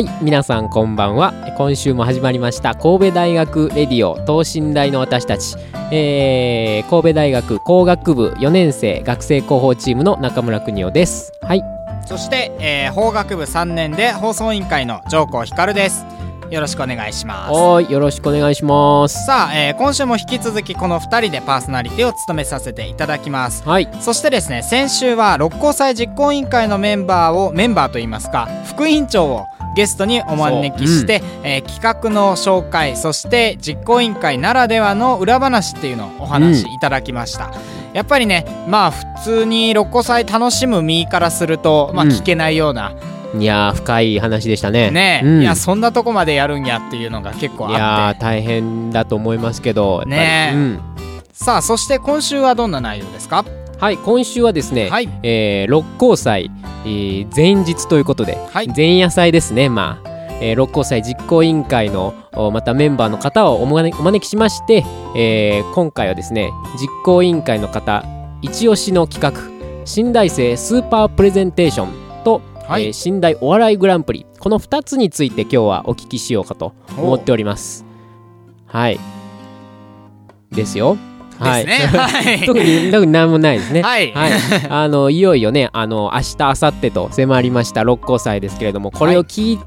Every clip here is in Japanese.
はい皆さんこんばんは。今週も始まりました神戸大学レディオ等身大の私たち、えー神戸大学工学部4年生学生広報チームの中村邦夫です。はい。そして、えー法学部3年で放送委員会の上皇光です。よろしくお願いします。おーいよろしくお願いします。さあ、えー今週も引き続きこの2人でパーソナリティを務めさせていただきます。はい。そしてですね先週は六甲祭実行委員会のメンバーをメンバーといいますか副委員長をゲストにお招きして、えー企画の紹介そして実行委員会ならではの裏話っていうのをお話しいただきました、やっぱりねまあ普通に六甲祭楽しむ身からすると、まあ、うん。聞けないような、いやー深い話でしたね。ね、うん。いやそんなとこまでやるんやっていうのが結構いやあって。ー大変だと思いますけどね。うん。さあそして今週はどんな内容ですか？はい今週はですね、はい。えー六甲祭、えー前日ということで、はい。前夜祭ですねまあ、えー六甲祭実行委員会のおまたメンバーの方をお招お招きしまして、えー今回はですね実行委員会の方一押しの企画新大生スーパープレゼンテーションと、はい。えー新大お笑いグランプリ。この2つについて今日はお聞きしようかと思っております。はい。ですよ。ですね。はい。特に特に何もないですね。はい。はい、あのいよいよねあの明日明後日と迫りました六甲祭ですけれどもこれを聞,、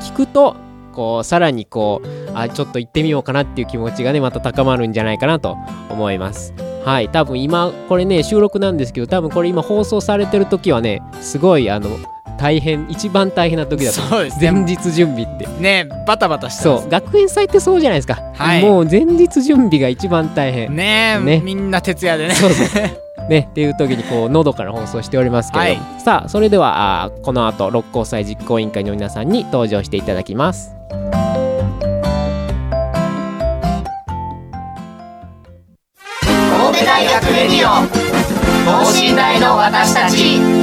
聞くとこうさらにこうあちょっと行ってみようかなっていう気持ちがねまた高まるんじゃないかなと思います。はい。多分今これね収録なんですけど多分これ今放送されてる時はねすごいあの大変一番大変な時だと。思そうですね。前日準備って。ねバタバタしてそう。学園祭ってそうじゃないですか、はい。もう前日準備が一番大変。ねえね。みんな徹夜でね。そうそう。ね、っていう時にこうのどかな放送しておりますけれども、さあそれではあーこの後六甲祭実行委員会の皆さんに登場していただきます。神戸大学レディオ。等身大の私たち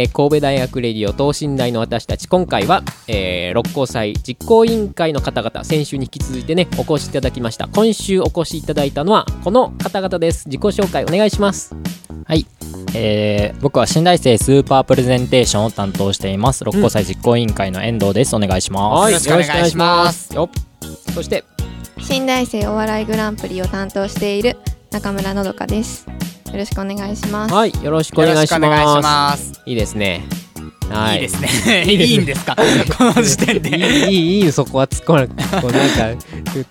えー神戸大学レディオ等身大の私たち今回は、えー六甲祭実行委員会の方々先週に引き続いてねお越しいただきました。今週お越しいただいたのはこの方々です。自己紹介お願いします。はい、えー僕は新大生スーパープレゼンテーションを担当しています。六甲祭実行委員会の遠藤です。お願いします、はい。よろしくお願いします。よろしくお願いします。よそして。新大生お笑いグランプリを担当している中村のどかです。よろしくお願いします。はいよろしくお願いします。いいです。ねはい。いいですね。いいんですか？この時点で。いいいいいいそこは突っ込まなくてこうなんか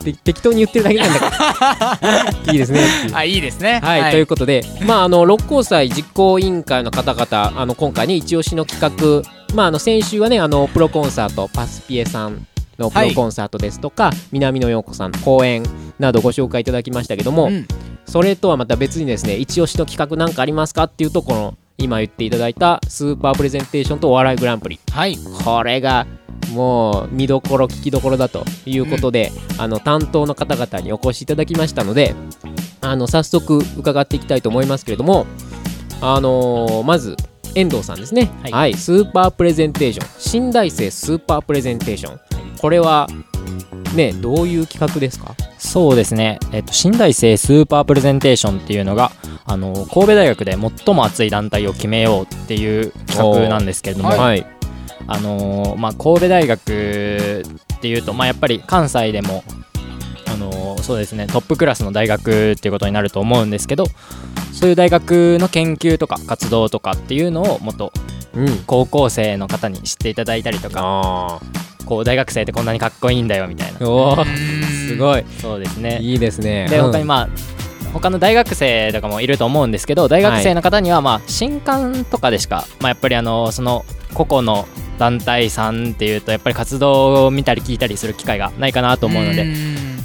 て適当に言ってるだけなんだから いいですね。あいいですね。はい、ということで、まあ、あの六甲祭実行委員会の方々あの今回ね一押しの企画、まあ、あの先週はねあのプロコンサートパスピエさんのプロコンサートですとか、南野陽子さんの公演などご紹介いただきましたけども、うんそれとはまた別にですね一押しの企画なんかありますかっていうとこの今言っていただいたスーパープレゼンテーションとお笑いグランプリ。はい。これがもう見どころ聞きどころだということで、あの担当の方々にお越しいただきましたのであの早速伺っていきたいと思いますけれどもあのーまず遠藤さんですね、ははいい。スーパープレゼンテーション。神大生スーパープレゼンテーション。これはねどういう企画ですか？そうですね、えっと、新大生スーパープレゼンテーションっていうのがあの神戸大学で最も熱い団体を決めようっていう企画なんですけれども、はい。あのーまあ、神戸大学っていうと、まあ、やっぱり関西でも、あのーそうですねトップクラスの大学っていうことになると思うんですけどそういう大学の研究とか活動とかっていうのをもっとうん。高校生の方に知っていただいたりとかあこう大学生ってこんなにかっこいいんだよみたいな。おーすごい。そうですね。いいですね。でうん。他にまあ他の大学生とかもいると思うんですけど大学生の方にはまあ新刊とかでしか、まあ、やっぱりあのその個々の団体さんっていうとやっぱり活動を見たり聞いたりする機会がないかなと思うので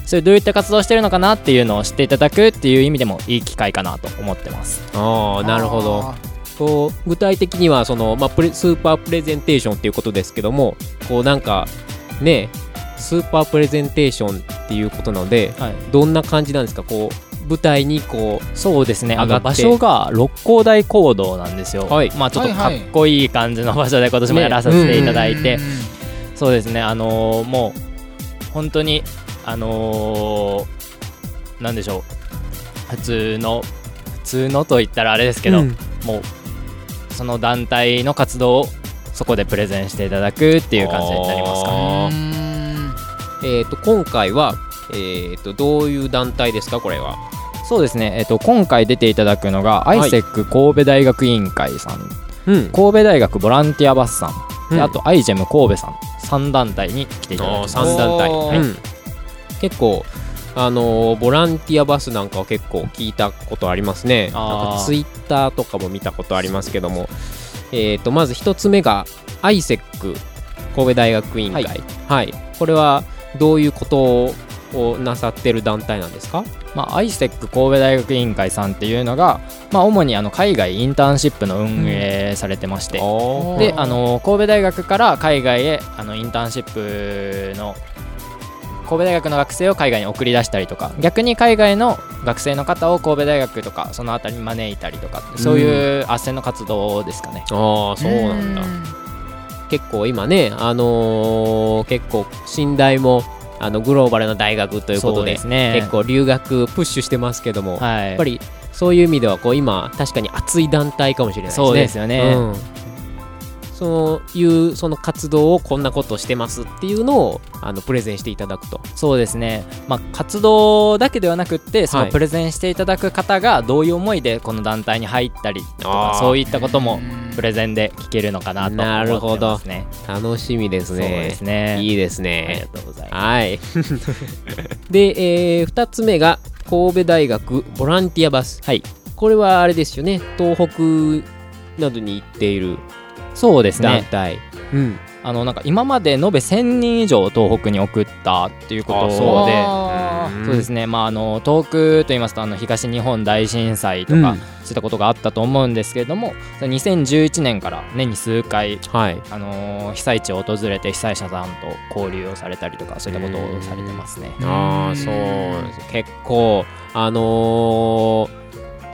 それどういった活動をしてるのかなっていうのを知っていただくっていう意味でもいい機会かなと思ってます。ああなるほどこう具体的にはその、まあ、プレスーパープレゼンテーションっていうことですけどもこうなんかねスーパープレゼンテーションっていうことなのではい。どんな感じなんですか？こう舞台にこそうですね。あ上がって。の場所が六甲台講堂なんですよ、はい。まあちょっとかっこいい感じの場所で今年もやらさせていただいて、うん。そうですね。あのーもう本当にあのーなんでしょう。普通の普通のと言ったらあれですけど、うん。もうその団体の活動をそこでプレゼンしていただくっていう感じになりますかね。えっ、と今回はえっ、とどういう団体ですかこれは？そうですね、えっと、今回出ていただくのが、い。ISEC 神戸大学委員会さん。うん。神戸大学ボランティアバスさん、うん。であと iGEM 神戸さん。3団体に来ていただきます。3団体、おーうん。結構あのーボランティアバスなんかは結構聞いたことありますね。なんかツイッターとかも見たことありますけども。えっ、とまず一つ目が ISEC 神戸大学委員会。ははい、これはどういうことをなさってる団体なんですか？まあ、ISEC 神戸大学委員会さんっていうのが、まあ、主にあの海外インターンシップの運営されてまして、おーであの神戸大学から海外へあのインターンシップの神戸大学の学生を海外に送り出したりとか逆に海外の学生の方を神戸大学とかその辺りに招いたりとかそういう斡旋の活動ですかね。ああそうなんだ。結構今ねあのー結構信大もあのグローバルな大学ということでね。結構留学プッシュしてますけども、はい、やっぱりそういう意味ではこう今確かに熱い団体かもしれないですね。そうですよね。うんそういうその活動をこんなことしてますっていうのをあのプレゼンしていただくと。そうですね、まあ、活動だけではなくってそはいのプレゼンしていただく方がどういう思いでこの団体に入ったりとかそういったこともプレゼンで聞けるのかなとなるほど思ってますね。楽しみですそうね。ですね。いいですありね。がとうございます。はい。で、え2つ目が神戸大学ボランティアバス。はい。これはあれですよね。東北などに行っているそうですね。団体。うん。あのなんか今まで延べ1000人以上東北に送ったっていうことあで。そうですね、まあ、あの東北といいますとあの東日本大震災とか、うんそういったことがあったと思うんですけれどもそれ2011年から年に数回、はい。あのー被災地を訪れて被災者さんと交流をされたりとかそういったことをされてますね。ああ、そう。結構、あのー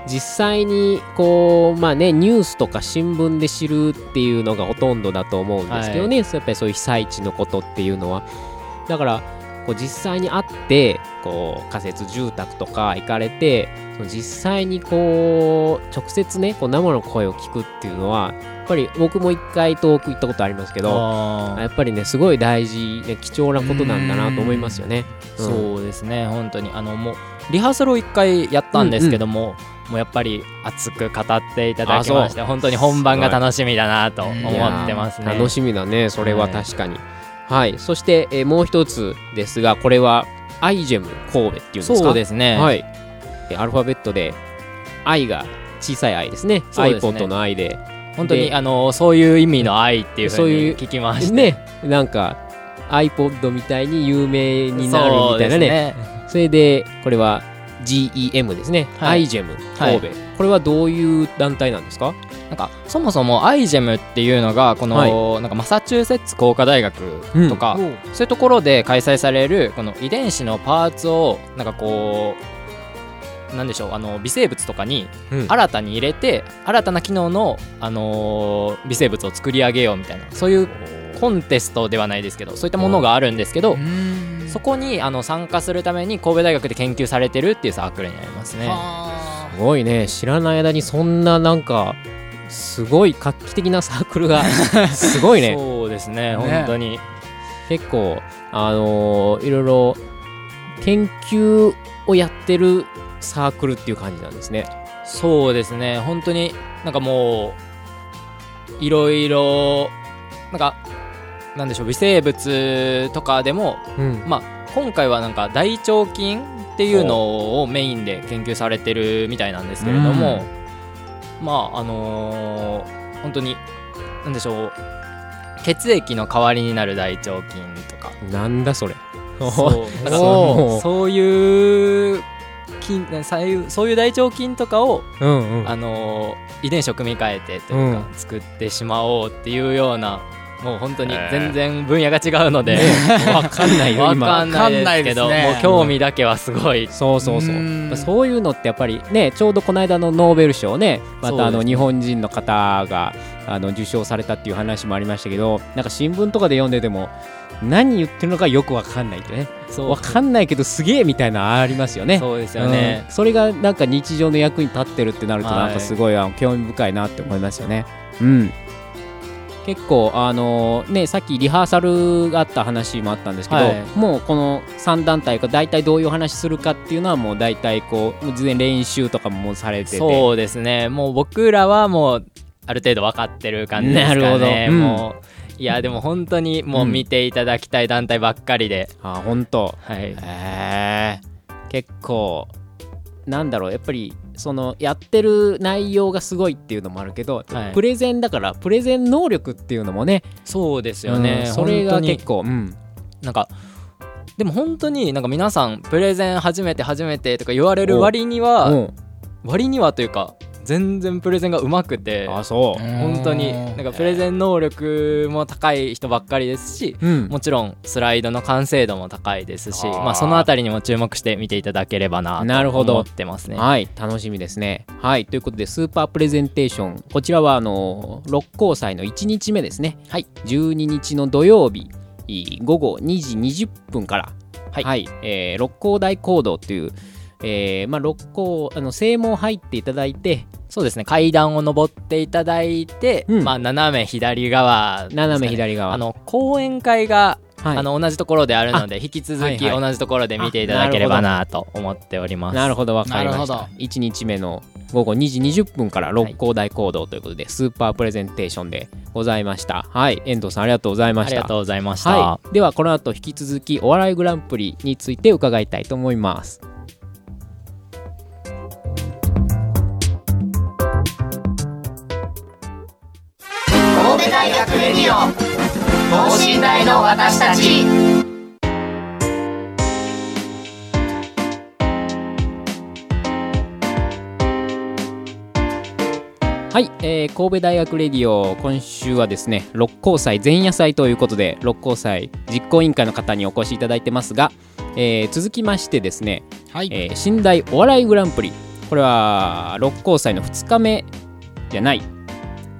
実際にこうまあねニュースとか新聞で知るっていうのがほとんどだと思うんですけどね、そうやっぱりそういう被災地のことっていうのは。だからこう実際に会ってこう仮設住宅とか行かれてその実際にこう直接ねこう生の声を聞くっていうのはやっぱり僕も一回遠く行ったことありますけどやっぱりねすごい大事で貴重なことなんだなと思いますよね。うん。そうですね本当に。あのもうリハーサルを1回やったんですけども、もうやっぱり熱く語っていただきまして本当に本番が楽しみだなと思ってますね。楽しみだねそれははい確かに。はい、そして、えーもう一つですがこれはアイジェム神戸っていうんですか？そうですね、はい。えーアルファベットで「愛」が小さい愛ですね。ですね。iPod の愛で。本当にであのそういう意味の愛っていうふそういううに聞きまして。ねなんか iPod みたいに有名になるみたいなね。それでこれは GEM ですね、はい。iGEM 神戸、これはどういう団体なんですか？なんかそもそも iGEM っていうのがこの、はなんかマサチューセッツ工科大学とか、おう。そういうところで開催されるこの遺伝子のパーツをなんかこうなんでしょうあの微生物とかにうん。新たに入れて、新たな機能の、あのー微生物を作り上げようみたいなそういうコンテストではないですけどそういったものがあるんですけど、うん。そこにあの参加するために神戸大学で研究されてるっていうサークルになりますね。はすごいね。知らない間にそんななんかすごい画期的なサークルが すごいね。そうですねね。本当に。結構あのーいろいろ研究をやってるサークルっていう感じなんですね。そうですね。本当になんかもういろいろなんかなんでしょう微生物とかでもうん。まあ今回はなんか大腸菌っていうのをメインで研究されてるみたいなんですけれども、まああのー本当になんでしょう血液の代わりになる大腸菌とか。なんだそれ。そう。そう。いう菌そういうそういう大腸菌とかを、うんうん。あのー遺伝子を組み換えてというか、う作ってしまおうっていうようなもう本当に全然分野が違うので、わかんないよわ今かんないですけどね。もう興味だけはすごい。そうそうそう。うん。そういうのってやっぱりねちょうどこの間のノーベル賞ねまたあの日本人の方があの受賞されたっていう話もありましたけどなんか新聞とかで読んでても何言ってるのかよくわかんないってね。そう。わかんないけどすげえみたいなのありますよね。そうですよね。うん、それがなんか日常の役に立ってるってなるとはい。なんかすごいあの興味深いなって思いますよね。うん結構あのねさっきリハーサルがあった話もあったんですけど、はい。もうこの3団体が大体どういう話するかっていうのはもう大体こう事前練習とかもされてて。そうですね。もう僕らはもうある程度分かってる感じですかね。なるほど。うん。もういやでも本当にもう見ていただきたい団体ばっかりで、あ本当。はい。へえ結構なんだろうやっぱりそのやってる内容がすごいっていうのもあるけど、はい。プレゼンだからプレゼン能力っていうのもねそうですよね、うんそれが結構うん。なんかでも本当になんか皆さんプレゼン初めて初めてとか言われる割にはうん。割にはというか全然プレゼンが上手くてあそう。本当になんかプレゼン能力も高い人ばっかりですしうん。もちろんスライドの完成度も高いですしまあそのあたりにも注目して見ていただければなとなるほど。思ってますね。はい楽しみですね。はいということでスーパープレゼンテーション。こちらはあの六甲祭の1日目ですね。はい。12日の土曜日午後2時20分から。はい。えー六甲大講堂というえーまあ、六甲あの正門入っていただいてそうですね階段を上っていただいて、うん。まあ斜め左側。ね、斜め左側。あの講演会が、はい。あの同じところであるので引き続き同じところで見ていただければなと思っております。なるほど。わかりましたなるほ1日目の午後2時20分から六甲大講堂ということで、スーパープレゼンテーションでございました。はい。遠藤さんありがとうございました。ありがとうございました、はい、ではこの後引き続きお笑いグランプリについて伺いたいと思いますレディオ。等身大の私たち。はい、えー神戸大学レディオ。今週はですね六甲祭前夜祭ということで六甲祭実行委員会の方にお越しいただいてますが、えー続きましてですね、はい、えー寝台お笑いグランプリ。これは六甲祭の2日目じゃない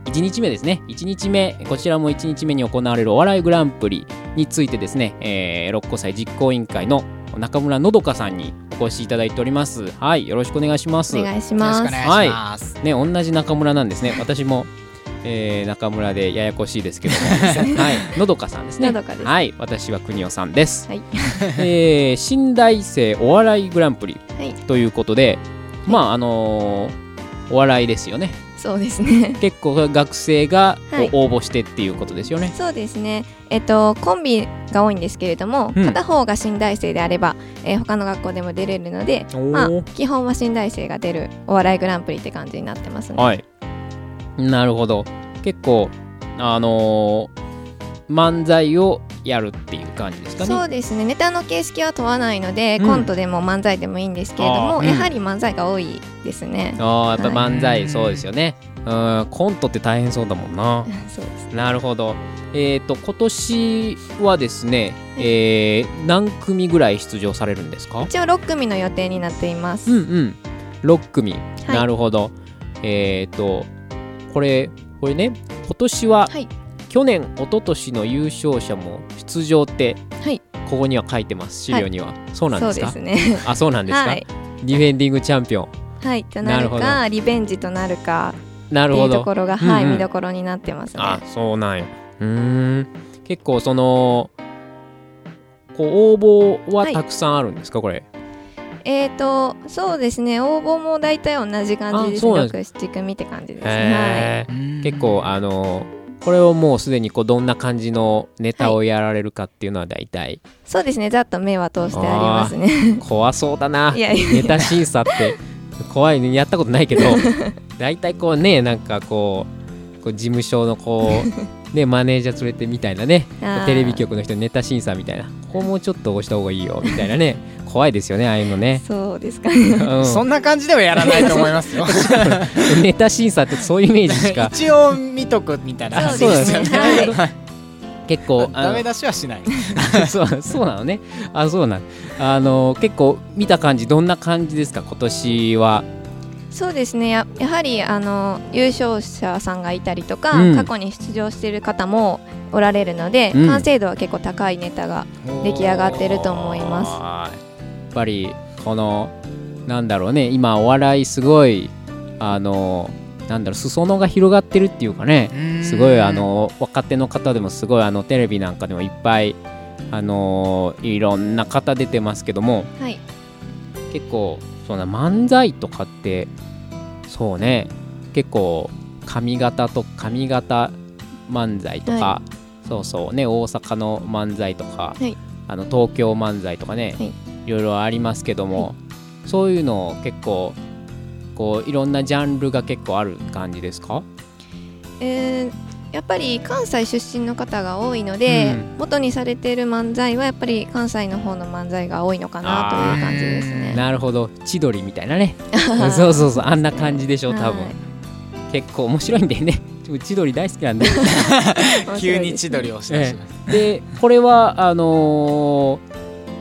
1日目ですね。1日目こちらも1日目に行われるお笑いグランプリについてですね、えー六甲祭実行委員会の中村のどかさんにお越しいただいております。はいよろしくお願いします。お願いします。くお願い。ね同じ中村なんですね。私も、えー中村でややこしいですけども。はい。のどかさんですね。のどかです。はい。私は国尾さんです、はい。えー新大生お笑いグランプリはい。ということで、まああのーお笑いですよねそうですね。結構学生が応募してっていうことですよね、そうですね。えっとコンビが多いんですけれども、うん。片方が新大生であれば、えー他の学校でも出れるので、まあ基本は新大生が出るお笑いグランプリって感じになってますね、はい。なるほど。結構あのー漫才をやるっていう感じですかね。そうですね。ネタの形式は問わないので、うん。コントでも漫才でもいいんですけれども、やはり漫才が多いですね。ああやっぱ漫才、はい。そうですよね。うんコントって大変そうだもんな。そうですね。なるほど。えっ、と今年はですね、えー何組ぐらい出場されるんですか？一応6組の予定になっています、うんうん。6組、い。なるほど。えっ、とこれこれね今年ははい去年一昨年の優勝者も出場ってはい。ここには書いてます資料には、そうなんですか？そうですね。あそうなんですか、はい。ディフェンディングチャンピオン。はい。となるかリベンジとなるかなるほど。っていうところがはい、うんうん。見どころになってますね。あそうなんようーん。結構そのこう応募ははい。たくさんあるんですか、これ。えーとそうですね。応募も大体同じ感じですあそうなんで6、7組って感じですはい。結構あのこれをもうすでにこうどんな感じのネタをやられるかっていうのは大体。そうですね。ざっと目は通してありますね。怖そうだな。ネタ審査って。怖いね。やったことないけど。大体こうねなんかこうこう事務所のこうね マネージャー連れてみたいなね。テレビ局の人にネタ審査みたいな。ここもうちょっと押した方がいいよみたいなね怖いですよねああいうのね、そうですか。ねうん。そんな感じではやらないと思いますよ。ネタ審査ってそういうイメージしか。一応見とくみたいな。そうですね。そうなんですはい。結構あのダメ出しはしない。そうそうなのね。あそうなん。あの結構見た感じどんな感じですか？今年は。そうですね。ややはりあの優勝者さんがいたりとか、うん。過去に出場している方もおられるので、うん。完成度は結構高いネタが出来上がってると思いますぱりこのなんだろうね今お笑いすごいあのなんだろう裾野が広がってるっていうかねすごいあの若手の方でもすごいあのテレビなんかでもいっぱいあのいろんな方出てますけどもはい。結構そんな漫才とかってそうね結構髪型と髪型漫才とか、はそうそうね大阪の漫才とか、はい。あの東京漫才とかね、はいい、ろいろありますけども、そういうの結構こういろんなジャンルが結構ある感じですか？えーやっぱり関西出身の方が多いので、うん。元にされている漫才はやっぱり関西の方の漫才が多いのかなという感じですね。なるほど。千鳥みたいなね。そうそうそうあんな感じでしょ多分、はい。結構面白いんだよね。千鳥大好きなんだよ 急に千鳥をしだします。でこれはあのー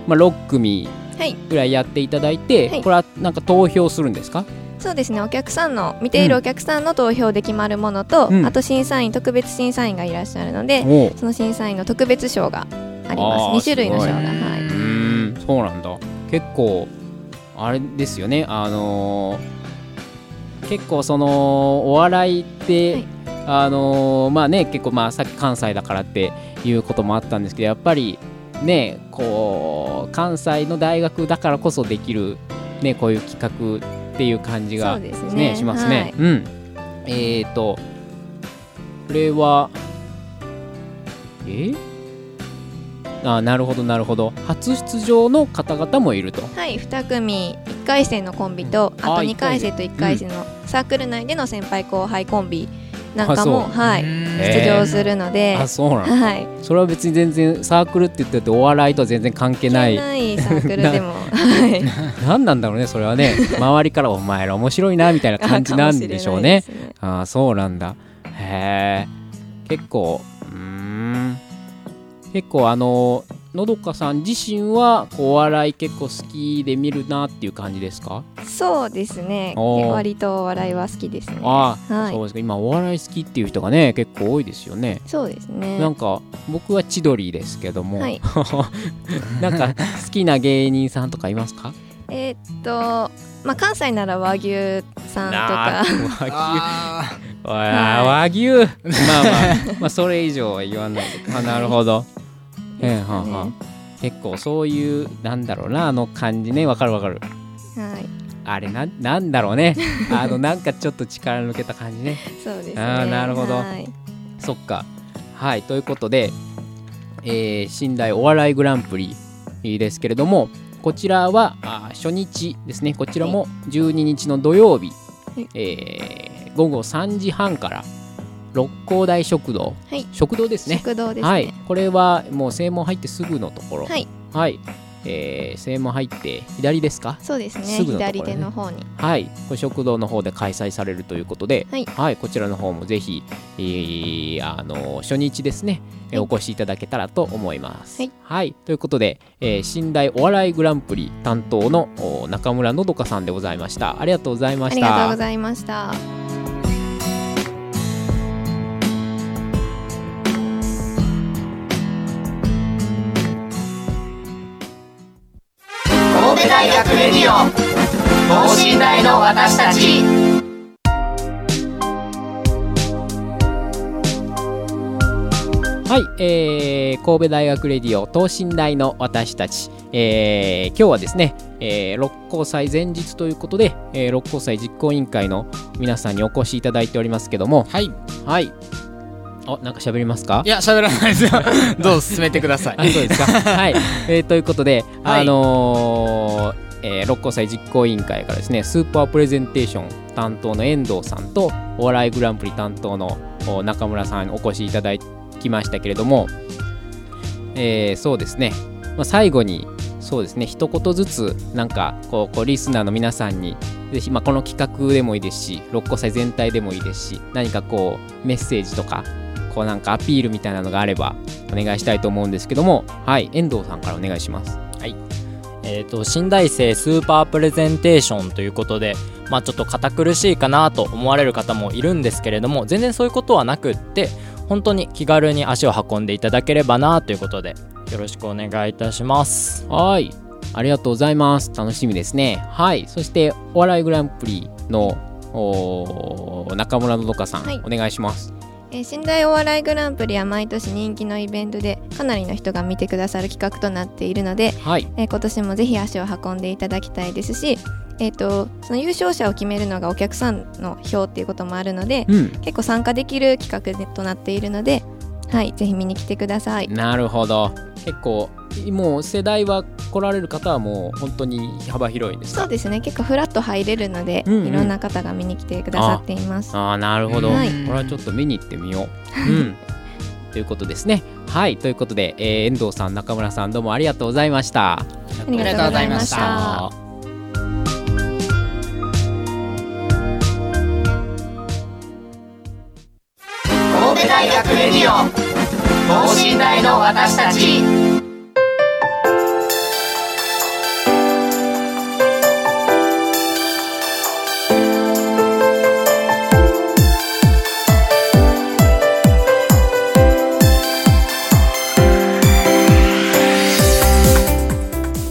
まあ、6組はい。ぐらいやっていただいて、はい。これはなんか投票するんですか？そうですね。お客さんの見ているお客さんの投票で決まるものと、うん。あと審査員特別審査員がいらっしゃるので、その審査員の特別賞があります。あー2種類の賞がすはい。ーん。そうなんだ。結構あれですよね。あのー結構そのお笑いって、はい。あのーまあね結構まあさっき関西だからっていうこともあったんですけどやっぱりねこう関西の大学だからこそできるねこういう企画っていう感じがね。ねしますね。はい。うん。えっ、ー、と、これは、え？あなるほどなるほど。初出場の方々もいると。はい、2組。1回戦のコンビとあとあー2回戦。と1回戦のサークル内での先輩後輩コンビなんかも、はい、へ出場するので、あそうなの。はい、それは別に全然サークルって言っててお笑いとは全然関係ない。ないサークルでも、はい、何なんだろうねそれはね。周りからお前ら面白いなみたいな感じなんでしょうね。かもしれないですああそうなんだ。へえ結構うーん。結構あののどかさん自身はお笑い結構好きで見るなっていう感じですか？そうですね。割とお笑いは好きですね。ああ、はい。そうですか。今お笑い好きっていう人がね結構多いですよね。そうですね。なんか僕は千鳥ですけども、はい。なんか好きな芸人さんとかいますか？えーっとまあ関西なら和牛さんとなかあ和牛。あわあ和牛。まあまあまあそれ以上は言わない。であなるほどええはんはん。結構そういうなんだろうなあの感じね。わかるわかる。はい。あれなんなんだろうね。あのなんかちょっと力抜けた感じね。そうですね。あーなるほど。はい。そっか。はいということで、えー、お笑いグランプリですけれどもこちらはあー初日ですね。こちらも12日の土曜日、はい。えー午後3時半から六甲台食堂、はい。食堂ですね。食堂ですね。はい。これはもう正門入ってすぐのところ。はい。はい、えー正門入って左ですか？そうですね。ね。左手の方に。はい、これ食堂の方で開催されるということで、はい。こちらの方もぜひ、えーあの初日ですね、えーはい。お越しいただけたらと思います。はい。ということで、えー、寝台お笑いグランプリ担当のお中村のどかさんでございました。ありがとうございまありした。がとうございました大学レディオ。等身大の私たち。はい、えー神戸大学レディオ等身大の私たち、えー今日はですね、えー六甲祭前日ということで、えー六甲祭実行委員会の皆さんにお越しいただいておりますけども、はい。はい。おなんか喋りますか？いや喋らないですよ。どうぞ進めてください。あそうですか。はい、えーということで、はい。あのーえー六甲祭実行委員会からですねスーパープレゼンテーション担当の遠藤さんとお笑いグランプリ担当のお中村さんにお越しいただきましたけれども、えーそうですね、まあ、最後にそうですね一言ずつなんかこうこうリスナーの皆さんにぜひ、まあ、この企画でもいいですし六甲祭全体でもいいですし何かこうメッセージとかこうなんかアピールみたいなのがあればお願いしたいと思うんですけども。はい遠藤さんからお願いします。えー、と新大生スーパープレゼンテーションということで、まあ、ちょっと堅苦しいかなと思われる方もいるんですけれども全然そういうことはなくって本当に気軽に足を運んでいただければなということでよろしくお願いいたします。はい。ありがとうございます。楽しみですね。はい。そしてお笑いグランプリの中村のどかさん、はい。お願いしますえー、寝台お笑いグランプリは毎年人気のイベントでかなりの人が見てくださる企画となっているので、はい。えー今年もぜひ足を運んでいただきたいですし、えー、とその優勝者を決めるのがお客さんの票っていうこともあるのでうん。結構参加できる企画となっているので、はい、ぜひ見に来てください。なるほど。結構もう世代は来られる方はもう本当に幅広いんですか？そうですね。結構フラッと入れるので、うんうん。いろんな方が見に来てくださっています。ああなるほど、はい。これはちょっと見に行ってみよう、うん、ということですね。はいということで、えー遠藤さん中村さんどうもありがとうございました。ありがとうございましあた。大学レディオ。等身大の私たち。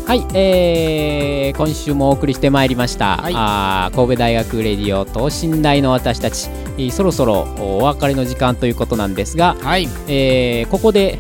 はい、えー、今週もお送りしてまいりました、はい。あー神戸大学レディオ等身大の私たち、えーそろそろお別れの時間ということなんですが、はい。えーここで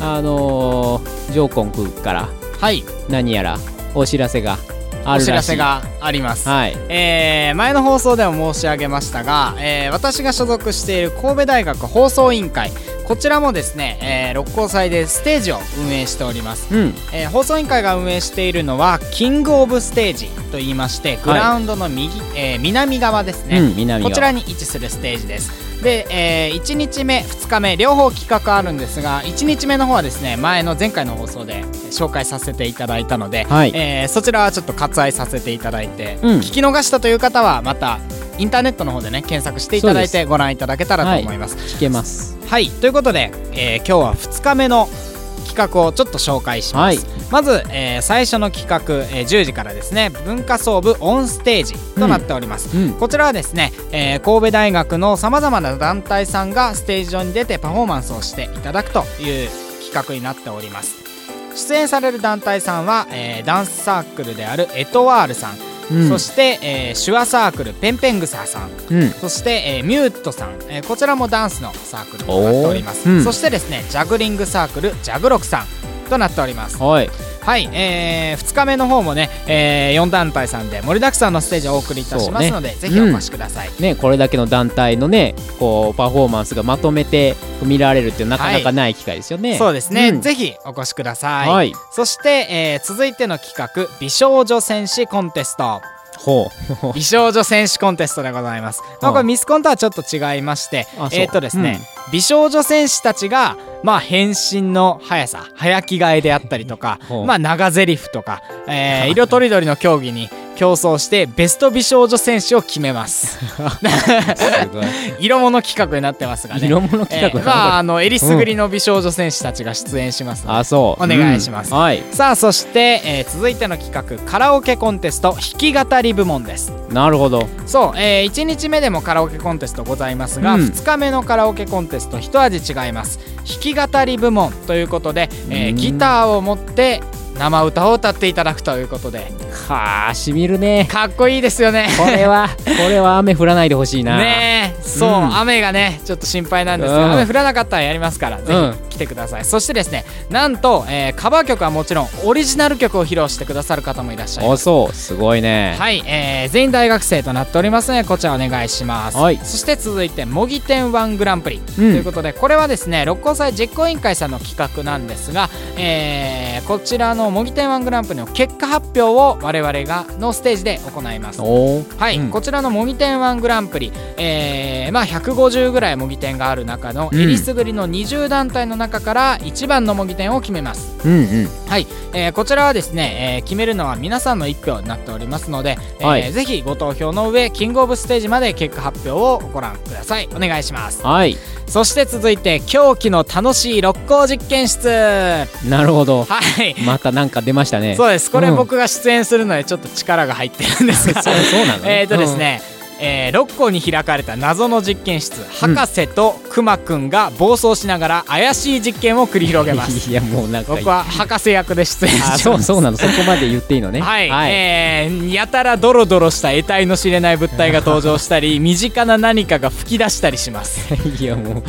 あのージョーコン君からはい。何やらお知らせがあお知らせがあります。はい。えー前の放送でも申し上げましたが、えー私が所属している神戸大学放送委員会こちらもですね、えー六甲祭でステージを運営しております、うん。えー放送委員会が運営しているのはキングオブステージと言いましてグラウンドの右、えー南側ですね、うんこちらに位置するステージですで、え1日目2日目両方企画あるんですが1日目の方はですね前の前回の放送で紹介させていただいたので、はい。えーそちらはちょっと割愛させていただいて、うん。聞き逃したという方はまたインターネットの方でね検索していただいてご覧いただけたらと思います。聞けます。はい、ということで、えー今日は2日目の企画をちょっと紹介します。はい。まず、えー最初の企画、えー10時からですね文化総部オンステージとなっております。うん。こちらはですね、えー神戸大学のさまざまな団体さんがステージ上に出てパフォーマンスをしていただくという企画になっております。出演される団体さんは、えーダンスサークルであるエトワールさん、うん。そして、えー手話サークルペンペングサーさん。うん。そして、えーミュートさん、えーこちらもダンスのサークルとなっております、うん。そしてですねジャグリングサークルジャグロクさんとなっておりますはいはい、え2日目の方もね、え4団体さんで盛りだくさんのステージをお送りいたしますので、ぜひお越しください、ね、これだけの団体のねこうパフォーマンスがまとめて見られるっていうなかなかない機会ですよね。そうですね、ん。ぜひお越しください、はい。そして、えー続いての企画美少女戦士コンテストほう。美少女戦士コンテストでございます、まあ、これミスコンとはちょっと違いましてえっ、とですね、美少女戦士たちがまあ変身の速さ早着替えであったりとかまあ長台詞とか、えー色とりどりの競技に競争してベスト美少女戦士を決めます。色物企画になってますがね。色物企画えーまああのえりすぐりの美少女戦士たちが出演しますのであそう。お願いします。うん。はい。さあそして、えー続いての企画カラオケコンテスト弾き語り部門です。なるほど。そう、え1日目でもカラオケコンテストございますが、うん。2日目のカラオケコンテスト一味違います。弾き語り部門ということで、えーうん。ギターを持って生歌を歌っていただくということではあしみるね。かっこいいですよね。これはこれは雨降らないでほしいな。ねえそう、うん。雨がねちょっと心配なんですが、うん。雨降らなかったらやりますから、ぜうん。ひ来てください。そしてですねなんと、えーカバー曲はもちろんオリジナル曲を披露してくださる方もいらっしゃいます。あそうすごいね。はい、えー全員大学生となっておりますのでこちらお願いします、はい。そして続いて模擬店1グランプリ、とうん。いうことでこれはですね六甲祭実行委員会さんの企画なんですが、えーこちらの模擬店1グランプリの結果発表を我々がのステージで行います。はい、うん。こちらの模擬店1グランプリ、えーまあ、150ぐらい模擬店がある中のうん。えりすぐりの20団体の中から一番の模擬店を決めます。うんうん。はい、えーこちらはですね、えー決めるのは皆さんの1票になっておりますので、えーはい。ぜひご投票の上キングオブステージまで結果発表をご覧ください。お願いします。はい。そして続いて狂気の楽しい六甲実験室。はなるほど。い。またなんか出ましたね。そうです。これうん。僕が出演するのでちょっと力が入ってるんですが。そうそうなの えーとですね、えー六甲に開かれた謎の実験室博士とくまくんが暴走しながら怪しい実験を繰り広げます。いやもうなんか僕は博士役で出演あしてます。そう そうなのそこまで言っていいのね。はい、えーやたらドロドロした得体の知れない物体が登場したり 身近な何かが吹き出したりします。いやもう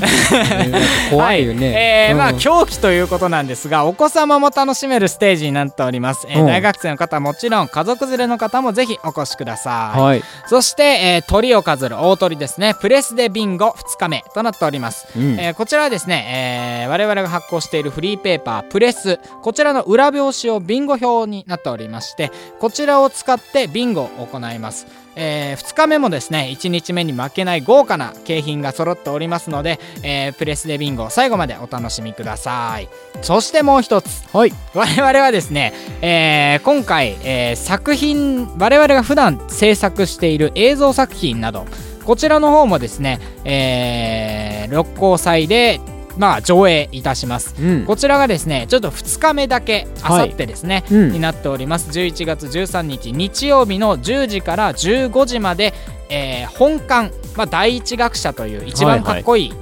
怖いよね、はえーまあうん。狂気ということなんですがお子様も楽しめるステージになっております、えーうん。大学生の方はもちろん家族連れの方もぜひお越しください、はい、そして、えー鳥を飾る大鳥ですね。プレスでビンゴ2日目となっております。うん。えーこちらはですね、えー我々が発行しているフリーペーパープレス。こちらの裏表紙をビンゴ表になっておりましてこちらを使ってビンゴを行います、え2日目もですね1日目に負けない豪華な景品が揃っておりますので、えープレスでビンゴ最後までお楽しみください。そしてもう一つ。はい。我々はですね、えー今回、えー作品我々が普段制作している映像作品などこちらの方もですね、えー六甲祭でまあ上映いたします。うん。こちらがですねちょっと2日目だけあはい。さってですね、うん。になっております。11月13日日曜日の10時から15時まで、えー本館、まあ、第一学者という一番かっこいい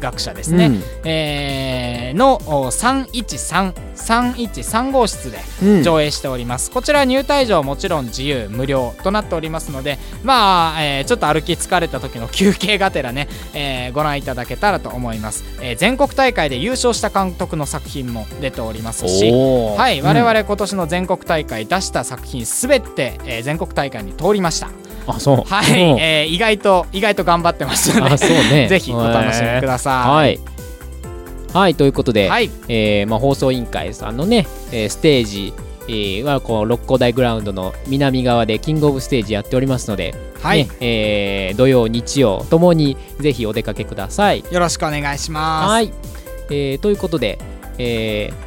学者ですね、うん。えーのお313 313号室でうん。上映しております、こちら入退場もちろん自由無料となっておりますのでまあ、えーちょっと歩き疲れた時の休憩がてらね、えーご覧いただけたらと思います、えー全国大会で優勝した監督の作品も出ておりますしはい、我うん。々今年の全国大会出した作品すべて、えー全国大会に通りました。あそう。はい、うん。えー意外と意外と頑張ってますので、あそうね。ぜひお楽しみください。はい。はいということで、はい、えーまあ、放送委員会さんのね、えーステージ、えーはこう六甲台グラウンドの南側でキングオブステージやっておりますので、はい。ねえー土曜日曜ともにぜひお出かけください。よろしくお願いします。はい、えーということで、えー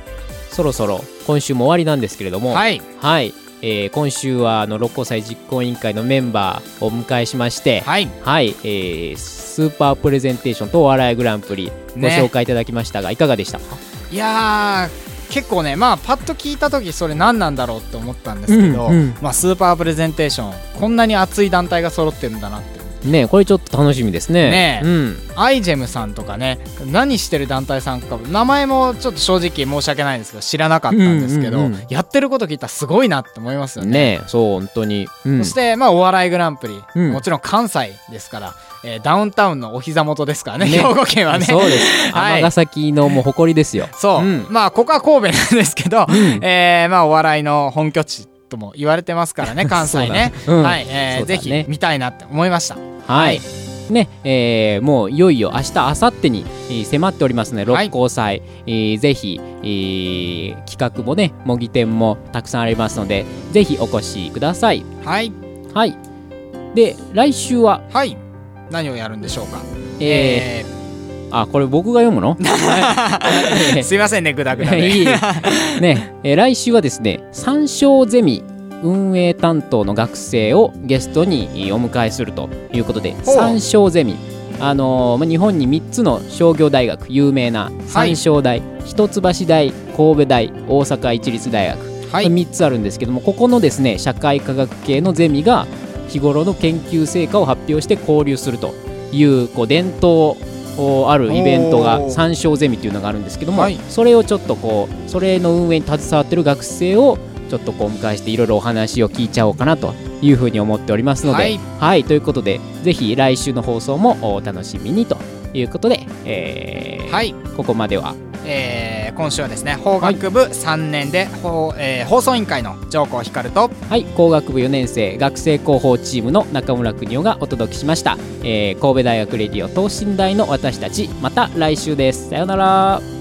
そろそろ今週も終わりなんですけれども、はい、はいえー今週はあの六甲祭実行委員会のメンバーをお迎えしまして、はい、はい、えースーパープレゼンテーションとお笑いグランプリごね紹介いただきましたが、いかがでした？かいやー結構ねまあパッと聞いた時それ何なんだろうって思ったんですけど、うんうん。まあ、スーパープレゼンテーションこんなに熱い団体が揃ってるんだなってねこれちょっと楽しみですね。ねうん、アイジェムさんとかね何してる団体さんか名前もちょっと正直申し訳ないんですけど知らなかったんですけど、うんうんうん。やってること聞いたらすごいなって思いますよね。ねそう本当に、うん。そしてまあお笑いグランプリ、うん。もちろん関西ですから、えーダウンタウンのお膝元ですからねね。兵庫県はね。そうです。はい。尼崎のもう誇りですよ。そう、うん。まあここは神戸なんですけど、うん。えーまあお笑いの本拠地とも言われてますからね 関西ね、そうん。はい、えーね。ひ見たいなって思いました。はい。ね、えーもういよいよ明日明後日に、えー迫っておりますのではい。六甲祭、えーぜひ、えー企画もね模擬店もたくさんありますのでぜひお越しください。はい。はい。で来週は？はい。何をやるんでしょうか。ええーあこれ僕が読むの？ー すいませんねグダグダで。いいね、えー来週はですね三章ゼミ運営担当の学生をゲストにえーお迎えするということでほう。三章ゼミ。あのーまあ日本に3つの商業大学有名な三商大、一橋大神戸大大阪市立大学、はい。3つあるんですけどもここのですね社会科学系のゼミが日頃の研究成果を発表して交流するというこう伝統おあるイベントがおー三章ゼミっていうのがあるんですけども、はい。それをちょっとこうそれの運営に携わってる学生をちょっとこうお迎えしていろいろお話を聞いちゃおうかなというふうに思っておりますので、はい。はい、ということでぜひ来週の放送もお楽しみにということで、えーはい、ここまでは。えー今週はですね法学部3年で、法えー放送委員会の上皇光とはい、工学部4年生学生広報チームの中村邦夫がお届けしました、えー神戸大学レディオ等身大の私たちまた来週です。さようなら。